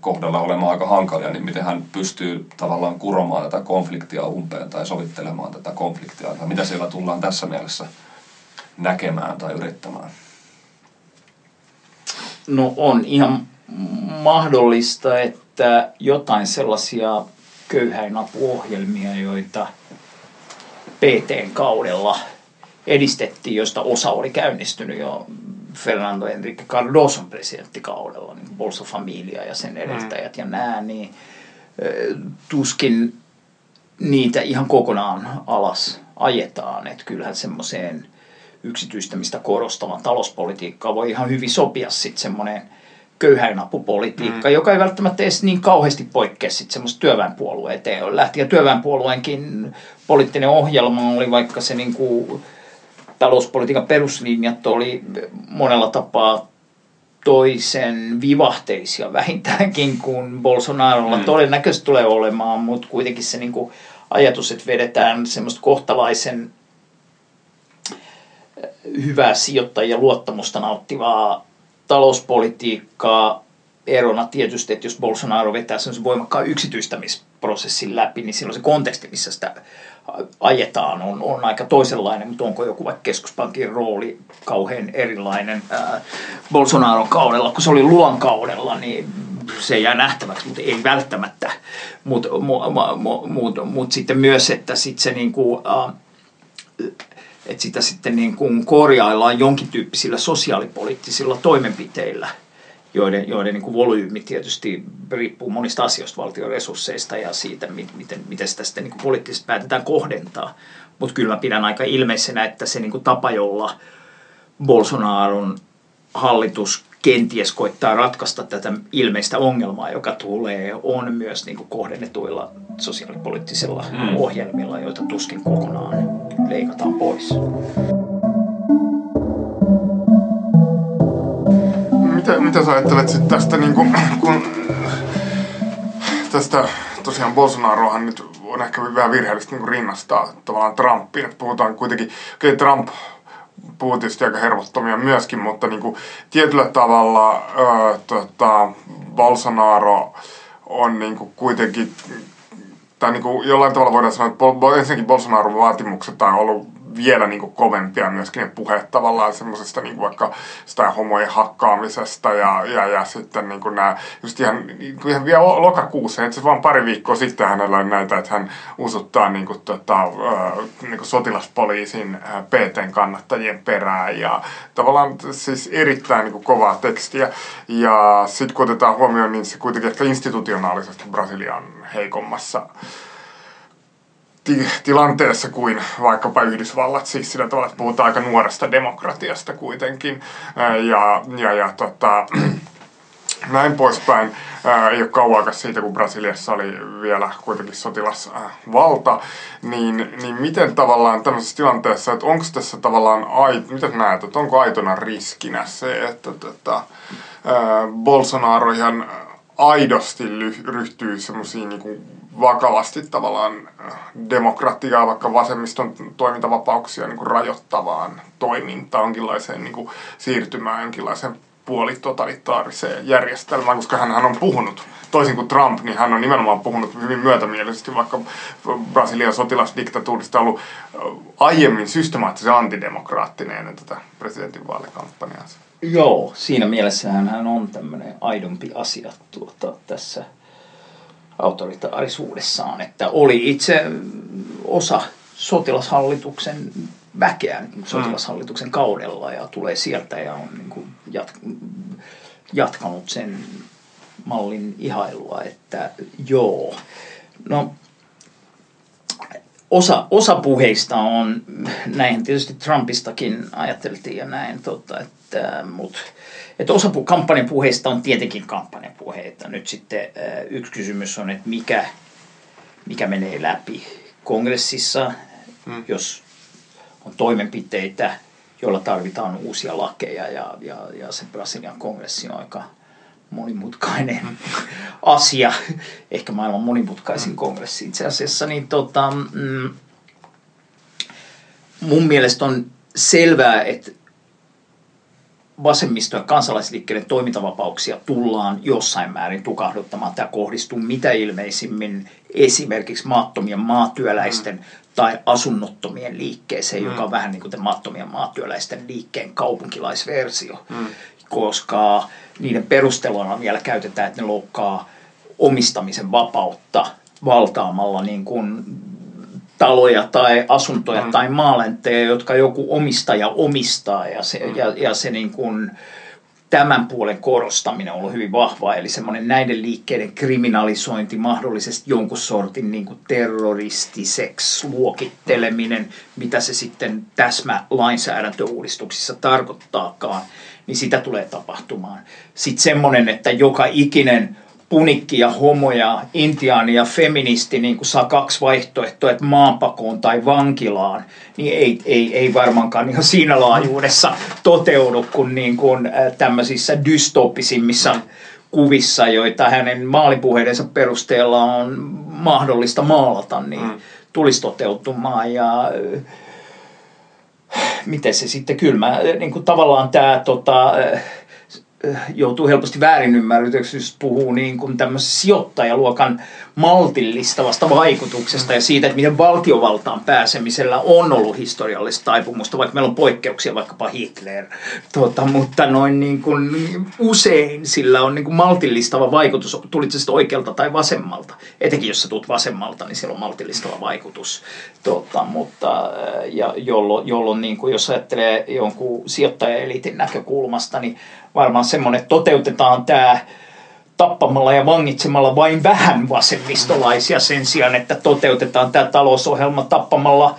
kohdalla olemaan aika hankalia, niin miten hän pystyy tavallaan kuromaan tätä konfliktia umpeen tai sovittelemaan tätä konfliktia, ja mitä siellä tullaan tässä mielessä näkemään tai yrittämään? No on ihan mahdollista, että jotain sellaisia köyhäinapuohjelmia, joita PTn kaudella edistettiin, josta osa oli käynnistynyt jo Fernando Enrique Cardoson presidenttikaudella, niin Bolsa Familia ja sen edeltäjät mm. ja nämä, niin tuskin niitä ihan kokonaan alas ajetaan. Että kyllähän semmoiseen yksityistämistä korostavan talouspolitiikkaan voi ihan hyvin sopia sitten semmoinen köyhäinapupolitiikka, mm. joka ei välttämättä edes niin kauheasti poikkea sitten semmoista työväenpuolueen teon lähti. Ja työväenpuolueenkin poliittinen ohjelma oli vaikka se niin kuin talouspolitiikan peruslinjat oli monella tapaa toisen vivahteisia vähintäänkin kuin Bolsonarolla mm. todennäköisesti tulee olemaan, mutta kuitenkin se niin kuin ajatus, että vedetään semmoista kohtalaisen hyvää sijoittajia luottamusta nauttivaa talouspolitiikkaa erona tietysti, että jos Bolsonaro vetää semmoisen voimakkaan yksityistämisprosessin läpi, niin silloin se konteksti, missä sitä ajetaan, on, on aika toisenlainen, mutta onko joku vaikka keskuspankin rooli kauhean erilainen ää, Bolsonaron kaudella, kun se oli Luon kaudella, niin se jää nähtäväksi, mutta ei välttämättä. Mutta mu, mu, mu, mut sitten myös, että sit se niinku, ää, että sitä sitten niin kuin korjaillaan jonkin tyyppisillä sosiaalipoliittisilla toimenpiteillä – joiden, joiden niin kuin volyymi tietysti riippuu monista asioista, valtion resursseista ja siitä, miten, miten sitä sitten niin kuin poliittisesti päätetään kohdentaa. Mutta kyllä mä pidän aika ilmeisenä, että se niin kuin tapa, jolla Bolsonaron hallitus kenties koittaa ratkaista tätä ilmeistä ongelmaa, joka tulee, on myös niin kuin kohdennetuilla sosiaalipoliittisilla mm. ohjelmilla, joita tuskin kokonaan leikataan pois. Mitä, mitä sä ajattelet sitten tästä, niin kuin, kun tästä tosiaan Bolsonarohan nyt on ehkä vähän virheellistä niin rinnastaa tavallaan Trumpiin. Että puhutaan kuitenkin, okei okay, Trump puhuu tietysti aika hervottomia myöskin, mutta niin kuin tietyllä tavalla öö, tota, Bolsonaro on niin kuin kuitenkin, tai niin kuin jollain tavalla voidaan sanoa, että ensinnäkin Bolsonaron vaatimukset on ollut vielä niin kuin kovempia myöskin ne puheet tavallaan semmoisesta niin vaikka sitä homojen hakkaamisesta ja, ja, ja sitten niin kuin nämä, just ihan, niin kuin ihan vielä lokakuussa, itse vaan pari viikkoa sitten hänellä on näitä, että hän usuttaa niin kuin, tota, niin kuin sotilaspoliisin PTn kannattajien perään ja tavallaan siis erittäin niin kuin kovaa tekstiä. Ja sitten kun otetaan huomioon, niin se kuitenkin ehkä institutionaalisesti Brasilian heikommassa tilanteessa kuin vaikkapa Yhdysvallat, siis sillä tavalla, että puhutaan aika nuoresta demokratiasta kuitenkin. Ja, ja, ja tota, näin poispäin. Ei ole kauan siitä, kun Brasiliassa oli vielä kuitenkin sotilasvalta, niin, niin miten tavallaan tämmöisessä tilanteessa, että onko tässä tavallaan, mitä näet, että onko aitona riskinä se, että tota, Bolsonaro ihan aidosti ryhtyy semmoisiin niin vakavasti tavallaan äh, demokratiaa, vaikka vasemmiston toimintavapauksia niin kuin rajoittavaan toimintaan, jonkinlaiseen niin kuin siirtymään jonkinlaiseen puolitotalitaariseen järjestelmään, koska hän on puhunut, toisin kuin Trump, niin hän on nimenomaan puhunut hyvin myötämielisesti vaikka Brasilian sotilasdiktatuurista ollut äh, aiemmin systemaattisen antidemokraattinen ennen tätä presidentinvaalikampanjaa. Joo, siinä mielessä hän on tämmöinen aidompi asia tuota, tässä autoritaarisuudessaan, että oli itse osa sotilashallituksen väkeä niin sotilashallituksen kaudella ja tulee sieltä ja on niin kuin jat- jatkanut sen mallin ihailua, että joo. No, osa, osa puheista on, näin tietysti Trumpistakin ajateltiin ja näin, tota, että, mutta että osa kampanjan puheista on tietenkin kampanjan puheita. Nyt sitten äh, yksi kysymys on, että mikä, mikä menee läpi kongressissa, hmm. jos on toimenpiteitä, joilla tarvitaan uusia lakeja ja, ja, ja se Brasilian kongressi on aika monimutkainen hmm. asia, ehkä maailman monimutkaisin hmm. kongressi itse asiassa, niin tota, mm, mun mielestä on selvää, että vasemmisto- ja kansalaisliikkeiden toimintavapauksia tullaan jossain määrin tukahduttamaan. Tämä kohdistuu mitä ilmeisimmin esimerkiksi maattomien maatyöläisten mm. tai asunnottomien liikkeeseen, mm. joka on vähän niin kuin maattomien maatyöläisten liikkeen kaupunkilaisversio, mm. koska niiden perusteluna vielä käytetään, että ne loukkaa omistamisen vapautta valtaamalla niin kuin taloja tai asuntoja mm. tai maalentteja, jotka joku omistaja omistaa ja se, mm. ja, ja se niin kuin, tämän puolen korostaminen on ollut hyvin vahvaa, eli semmoinen näiden liikkeiden kriminalisointi, mahdollisesti jonkun sortin niin kuin terroristiseksi luokitteleminen, mitä se sitten täsmä lainsäädäntöuudistuksissa tarkoittaakaan, niin sitä tulee tapahtumaan. Sitten semmoinen, että joka ikinen punikki ja homo ja intiaani ja feministi niin kun saa kaksi vaihtoehtoa, että maanpakoon tai vankilaan, niin ei, ei, ei varmaankaan ihan siinä laajuudessa toteudu kuin, niin kuin äh, tämmöisissä dystopisimmissa kuvissa, joita hänen maalipuheidensa perusteella on mahdollista maalata, niin mm. tulisi toteutumaan. Ja äh, miten se sitten kylmä, niin kuin tavallaan tämä tota, äh, joutuu helposti väärinymmärrytyksi, jos puhuu niin kuin tämmöisen sijoittajaluokan maltillistavasta vaikutuksesta ja siitä, että miten valtiovaltaan pääsemisellä on ollut historiallista taipumusta, vaikka meillä on poikkeuksia, vaikkapa Hitler. Tota, mutta noin niin kuin, usein sillä on niin kuin maltillistava vaikutus, tulit se oikealta tai vasemmalta. Etenkin jos sä tulet vasemmalta, niin sillä on maltillistava vaikutus. Tota, mutta, ja jolloin, jolloin niin kuin, jos ajattelee jonkun sijoittajaelitin näkökulmasta, niin varmaan semmoinen, että toteutetaan tämä tappamalla ja vangitsemalla vain vähän vasemmistolaisia sen sijaan, että toteutetaan tämä talousohjelma tappamalla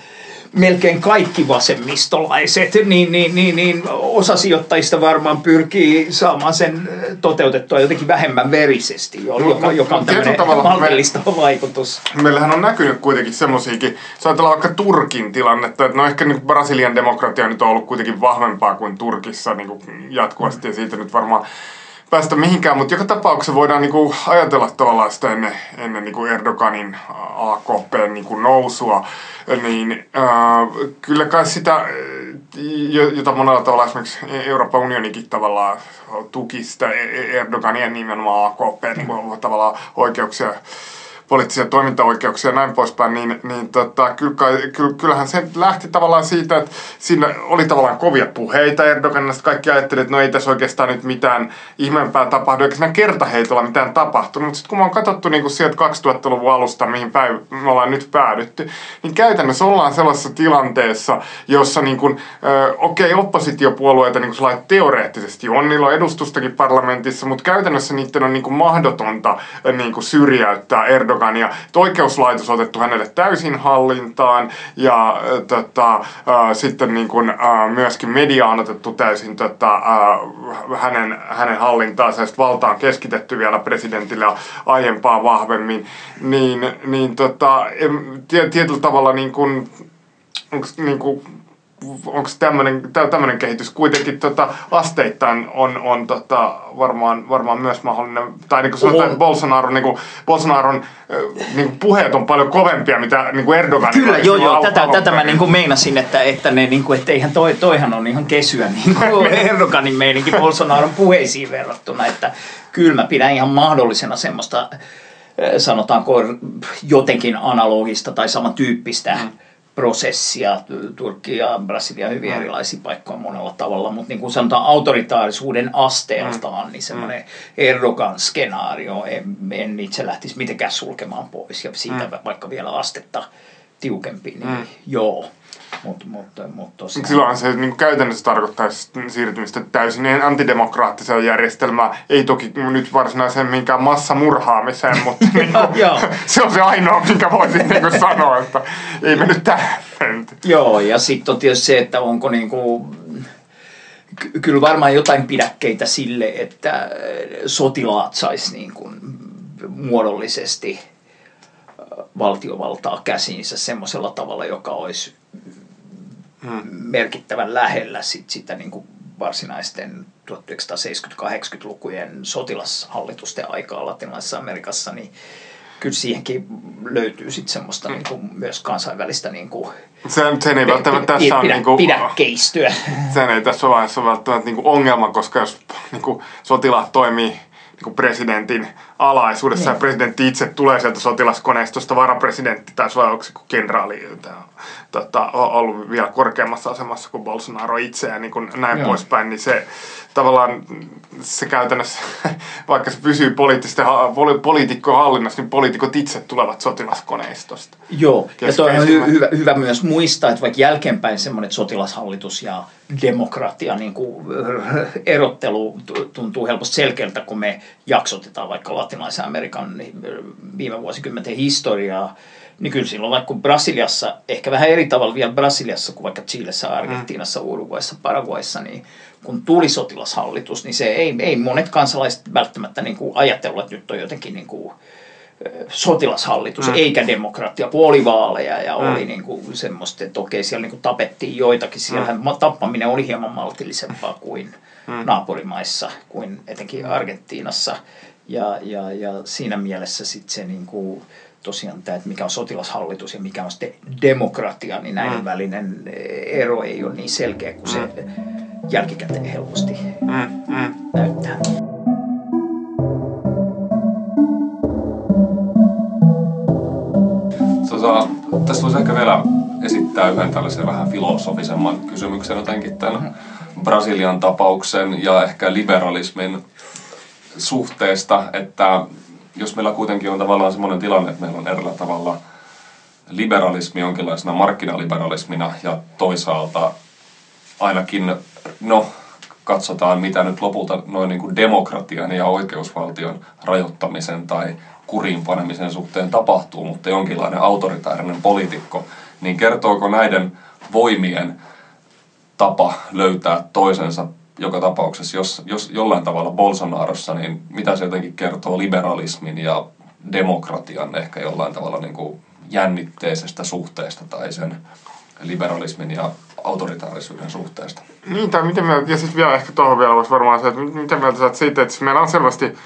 melkein kaikki vasemmistolaiset, niin, niin, niin, niin osa sijoittajista varmaan pyrkii saamaan sen toteutettua jotenkin vähemmän verisesti, joka, joka on tämmöinen maltillistava me, vaikutus. Meillähän on näkynyt kuitenkin semmoisiakin, jos ajatellaan vaikka Turkin tilannetta, että no ehkä niin Brasilian demokratia nyt on ollut kuitenkin vahvempaa kuin Turkissa niin kuin jatkuvasti, ja siitä nyt varmaan päästä mihinkään, mutta joka tapauksessa voidaan niinku ajatella tavallaan sitä ennen, ennen niinku Erdoganin AKP niinku nousua, niin äh, kyllä kai sitä, jota monella tavalla esimerkiksi Euroopan unionikin tavallaan tuki sitä e-, e-, Erdogania nimenomaan AKP niinku, tavallaan oikeuksia poliittisia toimintaoikeuksia ja näin poispäin, niin, niin tota, kyllähän se lähti tavallaan siitä, että siinä oli tavallaan kovia puheita Erdoganista. Kaikki ajattelivat, että no ei tässä oikeastaan nyt mitään ihmeempää tapahdu, eikä siinä kertaheitolla mitään tapahtunut. Mutta sitten kun me on katsottu niin kuin sieltä 2000-luvun alusta, mihin päiv- me ollaan nyt päädytty, niin käytännössä ollaan sellaisessa tilanteessa, jossa niin kuin, okei, oppositiopuolueita niin kuin teoreettisesti on, niillä on edustustakin parlamentissa, mutta käytännössä niiden on niin kuin mahdotonta niin kuin syrjäyttää Erdogan Erdogan ja oikeuslaitos on otettu hänelle täysin hallintaan ja tota, äh, sitten niin kuin, äh, myöskin media on otettu täysin tota, äh, hänen, hänen hallintaansa ja valta on keskitetty vielä presidentille aiempaa vahvemmin, niin, niin tota, tietyllä tavalla niin kuin, niin kuin, onko tämmöinen kehitys? Kuitenkin tota, asteittain on, on tota, varmaan, varmaan myös mahdollinen, tai niin kuin sanotaan, että Bolsonaro, niin kuin, Bolsonaron niin kuin puheet on paljon kovempia, mitä niin kuin Erdogan. Kyllä, joo, joo, tätä, tätä mä niin kuin meinasin, että, että, ne, niin kuin, että eihän toi, toihan on ihan kesyä niin kuin Erdoganin meininki Bolsonaron puheisiin verrattuna, että kyllä mä pidän ihan mahdollisena semmoista, sanotaanko jotenkin analogista tai samantyyppistä mm prosessia. Turkki ja Brasilia on hyvin mm. erilaisia paikkoja monella tavalla, mutta niin kuin sanotaan autoritaarisuuden asteeltaan, mm. niin semmoinen mm. Erdogan-skenaario en, en itse lähtisi mitenkään sulkemaan pois. Ja siitä vaikka vielä astetta tiukempi, niin mm. joo. Mut, mut, mut tosiaan. Silloin se niin käytännössä tarkoittaisi siirtymistä täysin demokraattiseen järjestelmään. Ei toki nyt varsinaiseen minkään massamurhaamiseen, mutta niin kuin, se on se ainoa, minkä voisin niin sanoa, että ei me nyt tähän. Joo, ja sitten on tietysti se, että onko niin kuin, kyllä varmaan jotain pidäkkeitä sille, että sotilaat sais niin kuin muodollisesti valtiovaltaa käsiinsä semmoisella tavalla, joka olisi hmm. merkittävän lähellä sit sitä niin kuin varsinaisten 1970-80-lukujen sotilashallitusten aikaa latinalaisessa Amerikassa, niin kyllä siihenkin löytyy sitten semmoista mm. niin kuin, myös kansainvälistä niin kuin, sen, sen ei välttämättä tässä ole niin kuin, pidäkkeistöä. Sen ei tässä vaiheessa välttämättä niin kuin ongelma, koska jos niin kuin, sotilaat toimii niin presidentin alaisuudessa niin. ja presidentti itse tulee sieltä sotilaskoneistosta, varapresidentti tai onko se kenraali tota, on ollut vielä korkeammassa asemassa kuin Bolsonaro itse ja niin kuin näin Joo. poispäin, niin se tavallaan se käytännössä, vaikka se pysyy poliittisten, poli, poliitikkojen hallinnassa, niin poliitikot itse tulevat sotilaskoneistosta. Joo, ja toi on hy- hyvä, hyvä myös muistaa, että vaikka jälkeenpäin semmoinen sotilashallitus ja demokratia niin kuin erottelu tuntuu helposti selkeältä, kun me jaksotetaan vaikka latinalaisen Amerikan niin viime vuosikymmenten historiaa, niin kyllä silloin vaikka Brasiliassa, ehkä vähän eri tavalla vielä Brasiliassa kuin vaikka Chilessä, Argentiinassa, Uruguayssa, Paraguayssa, niin kun tuli sotilashallitus, niin se ei, ei monet kansalaiset välttämättä niin kuin ajatellut, että nyt on jotenkin niin kuin, sotilashallitus mm. eikä demokratia, puolivaaleja ja mm. oli niin kuin semmoista, että okei siellä niin kuin tapettiin joitakin, siellä mm. tappaminen oli hieman maltillisempaa kuin mm. naapurimaissa, kuin etenkin Argentiinassa ja, ja, ja siinä mielessä sitten se niin kuin, tosiaan tämä, että mikä on sotilashallitus ja mikä on sitten demokratia, niin näiden mm. välinen ero ei ole niin selkeä kuin se mm. jälkikäteen helposti mm. Mm. näyttää. tästä voisi ehkä vielä esittää yhden tällaisen vähän filosofisemman kysymyksen jotenkin tämän Brasilian tapauksen ja ehkä liberalismin suhteesta, että jos meillä kuitenkin on tavallaan semmoinen tilanne, että meillä on erillä tavalla liberalismi jonkinlaisena markkinaliberalismina ja toisaalta ainakin, no katsotaan mitä nyt lopulta noin niin kuin demokratian ja oikeusvaltion rajoittamisen tai kuriin panemisen suhteen tapahtuu, mutta jonkinlainen autoritaarinen poliitikko, niin kertooko näiden voimien tapa löytää toisensa joka tapauksessa, jos, jos jollain tavalla Bolsonarossa, niin mitä se jotenkin kertoo liberalismin ja demokratian ehkä jollain tavalla niin kuin jännitteisestä suhteesta tai sen liberalismin ja autoritaarisuuden suhteesta. Niin, tai miten mieltä, ja sitten vielä ehkä tuohon vielä voisi varmaan se, että miten mieltä sä siitä, että meillä on selvästi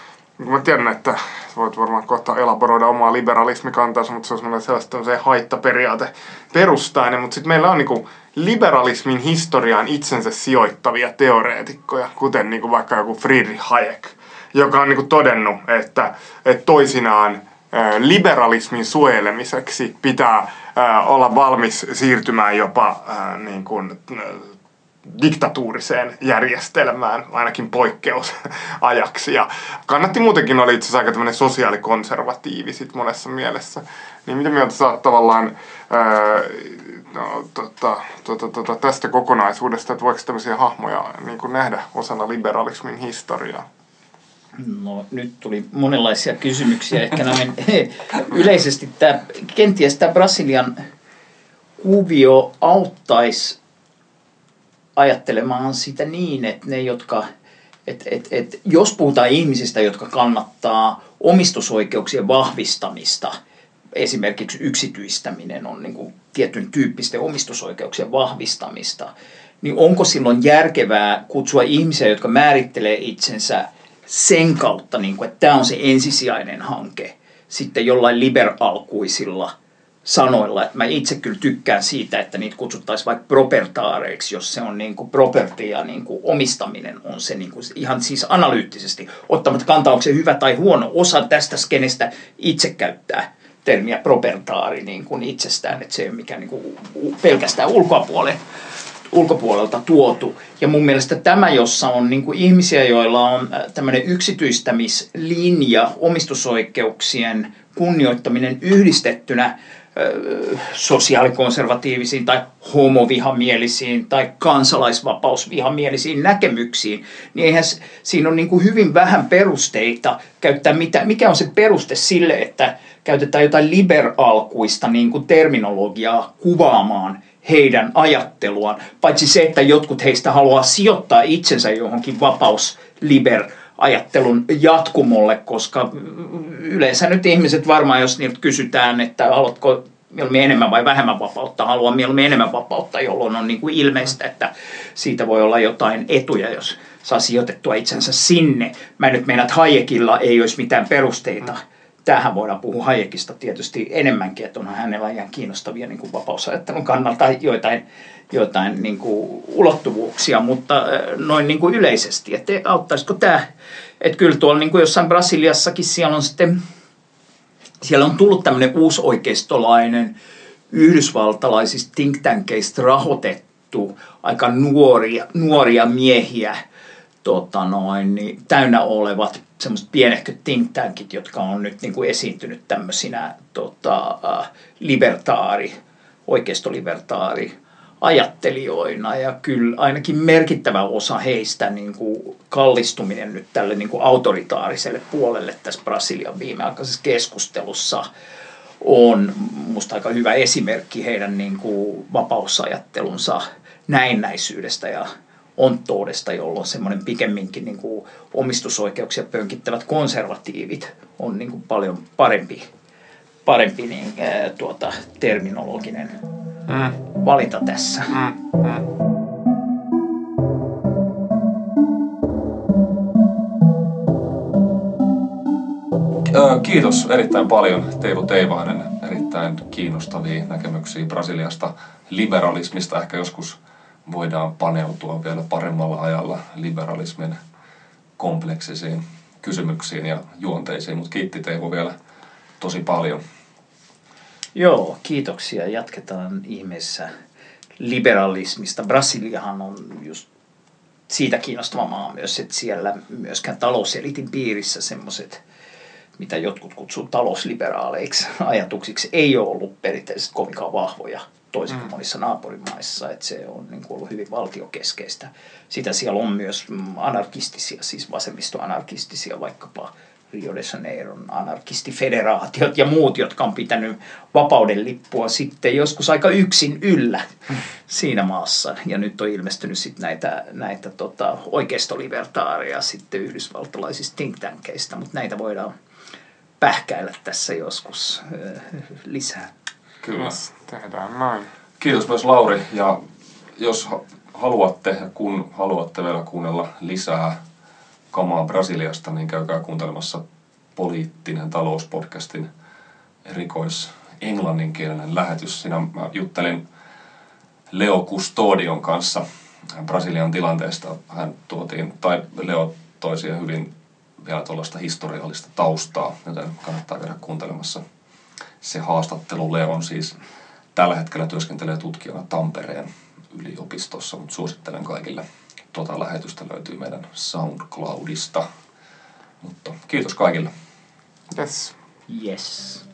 mä tiedän, että voit varmaan kohta elaboroida omaa liberalismikantansa, mutta se on sellaista se haittaperiaate perustainen. Mutta sitten meillä on niinku liberalismin historiaan itsensä sijoittavia teoreetikkoja, kuten niinku vaikka joku Friedrich Hayek, joka on niinku todennut, että, että toisinaan liberalismin suojelemiseksi pitää olla valmis siirtymään jopa niin kuin, diktatuuriseen järjestelmään, ainakin poikkeusajaksi. Ja kannatti muutenkin oli itse asiassa aika sosiaalikonservatiivi sit monessa mielessä. Niin mitä mieltä sä tavallaan ää, no, tota, tota, tota, tästä kokonaisuudesta, että voiko tämmöisiä hahmoja niin kuin nähdä osana liberalismin historiaa? No nyt tuli monenlaisia kysymyksiä. Ehkä näin yleisesti tämä, kenties tämä Brasilian kuvio auttaisi ajattelemaan sitä niin, että ne, jotka, et, et, et, jos puhutaan ihmisistä, jotka kannattaa omistusoikeuksien vahvistamista, esimerkiksi yksityistäminen on niin kuin tietyn tyyppisten omistusoikeuksien vahvistamista, niin onko silloin järkevää kutsua ihmisiä, jotka määrittelee itsensä sen kautta, niin kuin, että tämä on se ensisijainen hanke, sitten jollain liberalkuisilla – sanoilla. Mä itse kyllä tykkään siitä, että niitä kutsuttaisiin vaikka propertaareiksi, jos se on niin kuin property ja niin kuin omistaminen on se niin kuin ihan siis analyyttisesti, ottamatta kantaa, onko se hyvä tai huono. Osa tästä skenestä itse käyttää termiä propertaari niin kuin itsestään, että se ei ole mikään niin kuin pelkästään ulkopuolelle ulkopuolelta tuotu. Ja mun mielestä tämä, jossa on niin kuin ihmisiä, joilla on äh, tämmöinen yksityistämislinja, omistusoikeuksien kunnioittaminen yhdistettynä sosiaalikonservatiivisiin tai homovihamielisiin tai kansalaisvapausvihamielisiin näkemyksiin, niin eihän siinä on niin kuin hyvin vähän perusteita käyttää mitä, mikä on se peruste sille, että käytetään jotain liberalkuista niin kuin terminologiaa kuvaamaan heidän ajatteluaan, paitsi se, että jotkut heistä haluaa sijoittaa itsensä johonkin vapaus liber ajattelun jatkumolle, koska yleensä nyt ihmiset varmaan, jos niiltä kysytään, että haluatko mieluummin enemmän vai vähemmän vapautta, haluan mieluummin enemmän vapautta, jolloin on niin kuin ilmeistä, että siitä voi olla jotain etuja, jos saa sijoitettua itsensä sinne. Mä nyt meinaan, että Hayekilla ei olisi mitään perusteita. Tähän voidaan puhua Hayekista tietysti enemmänkin, että onhan hänellä ihan kiinnostavia niin kuin vapausajattelun kannalta joitain jotain niin kuin ulottuvuuksia, mutta noin niin kuin yleisesti, että auttaisiko tämä, että kyllä tuolla niin kuin jossain Brasiliassakin siellä on sitten, siellä on tullut tämmöinen uusoikeistolainen yhdysvaltalaisista think tankeista rahoitettu aika nuoria, nuoria miehiä, tota noin, niin täynnä olevat semmoiset pienehköt think tankit, jotka on nyt niin kuin esiintynyt tämmöisinä tota, libertaari, oikeistolibertaari ajattelijoina ja kyllä ainakin merkittävä osa heistä niin kuin kallistuminen nyt tälle niin kuin autoritaariselle puolelle tässä Brasilian viimeaikaisessa keskustelussa on musta aika hyvä esimerkki heidän niin kuin vapausajattelunsa näennäisyydestä ja onttoudesta, jolloin semmoinen pikemminkin niin kuin omistusoikeuksia pönkittävät konservatiivit on niin kuin paljon parempi, parempi niin, ää, tuota, terminologinen mm. valinta tässä. Mm. Mm. Kiitos erittäin paljon Teivo Teivainen. Erittäin kiinnostavia näkemyksiä Brasiliasta liberalismista. Ehkä joskus voidaan paneutua vielä paremmalla ajalla liberalismin kompleksisiin kysymyksiin ja juonteisiin, mutta kiitti Teivo vielä tosi paljon. Joo, kiitoksia. Jatketaan ihmeessä liberalismista. Brasiliahan on just siitä kiinnostava maa myös, että siellä myöskään talouselitin piirissä semmoiset, mitä jotkut kutsuu talousliberaaleiksi ajatuksiksi, ei ole ollut perinteisesti kovinkaan vahvoja toisin kuin mm. monissa naapurimaissa, että se on niin kuin ollut hyvin valtiokeskeistä. Sitä siellä on myös anarkistisia, siis vasemmistoanarkistisia, vaikkapa Rio de Janeiron anarkistifederaatiot ja muut, jotka on pitänyt vapauden lippua sitten joskus aika yksin yllä siinä maassa. Ja nyt on ilmestynyt sitten näitä, näitä tota, oikeistolibertaaria sitten yhdysvaltalaisista think tankeista, mutta näitä voidaan pähkäillä tässä joskus äh, lisää. Kyllä. Tehdään näin. Kiitos myös Lauri ja jos haluatte ja kun haluatte vielä kuunnella lisää kamaa Brasiliasta, niin käykää kuuntelemassa poliittinen talouspodcastin erikois englanninkielinen lähetys. Siinä mä juttelin Leo Custodion kanssa Brasilian tilanteesta. Hän tuotiin, tai Leo toi siihen hyvin vielä tuollaista historiallista taustaa, joten kannattaa käydä kuuntelemassa se haastattelu. Leon siis tällä hetkellä työskentelee tutkijana Tampereen yliopistossa, mutta suosittelen kaikille tuota lähetystä löytyy meidän SoundCloudista. Mutta kiitos kaikille. Yes. Yes.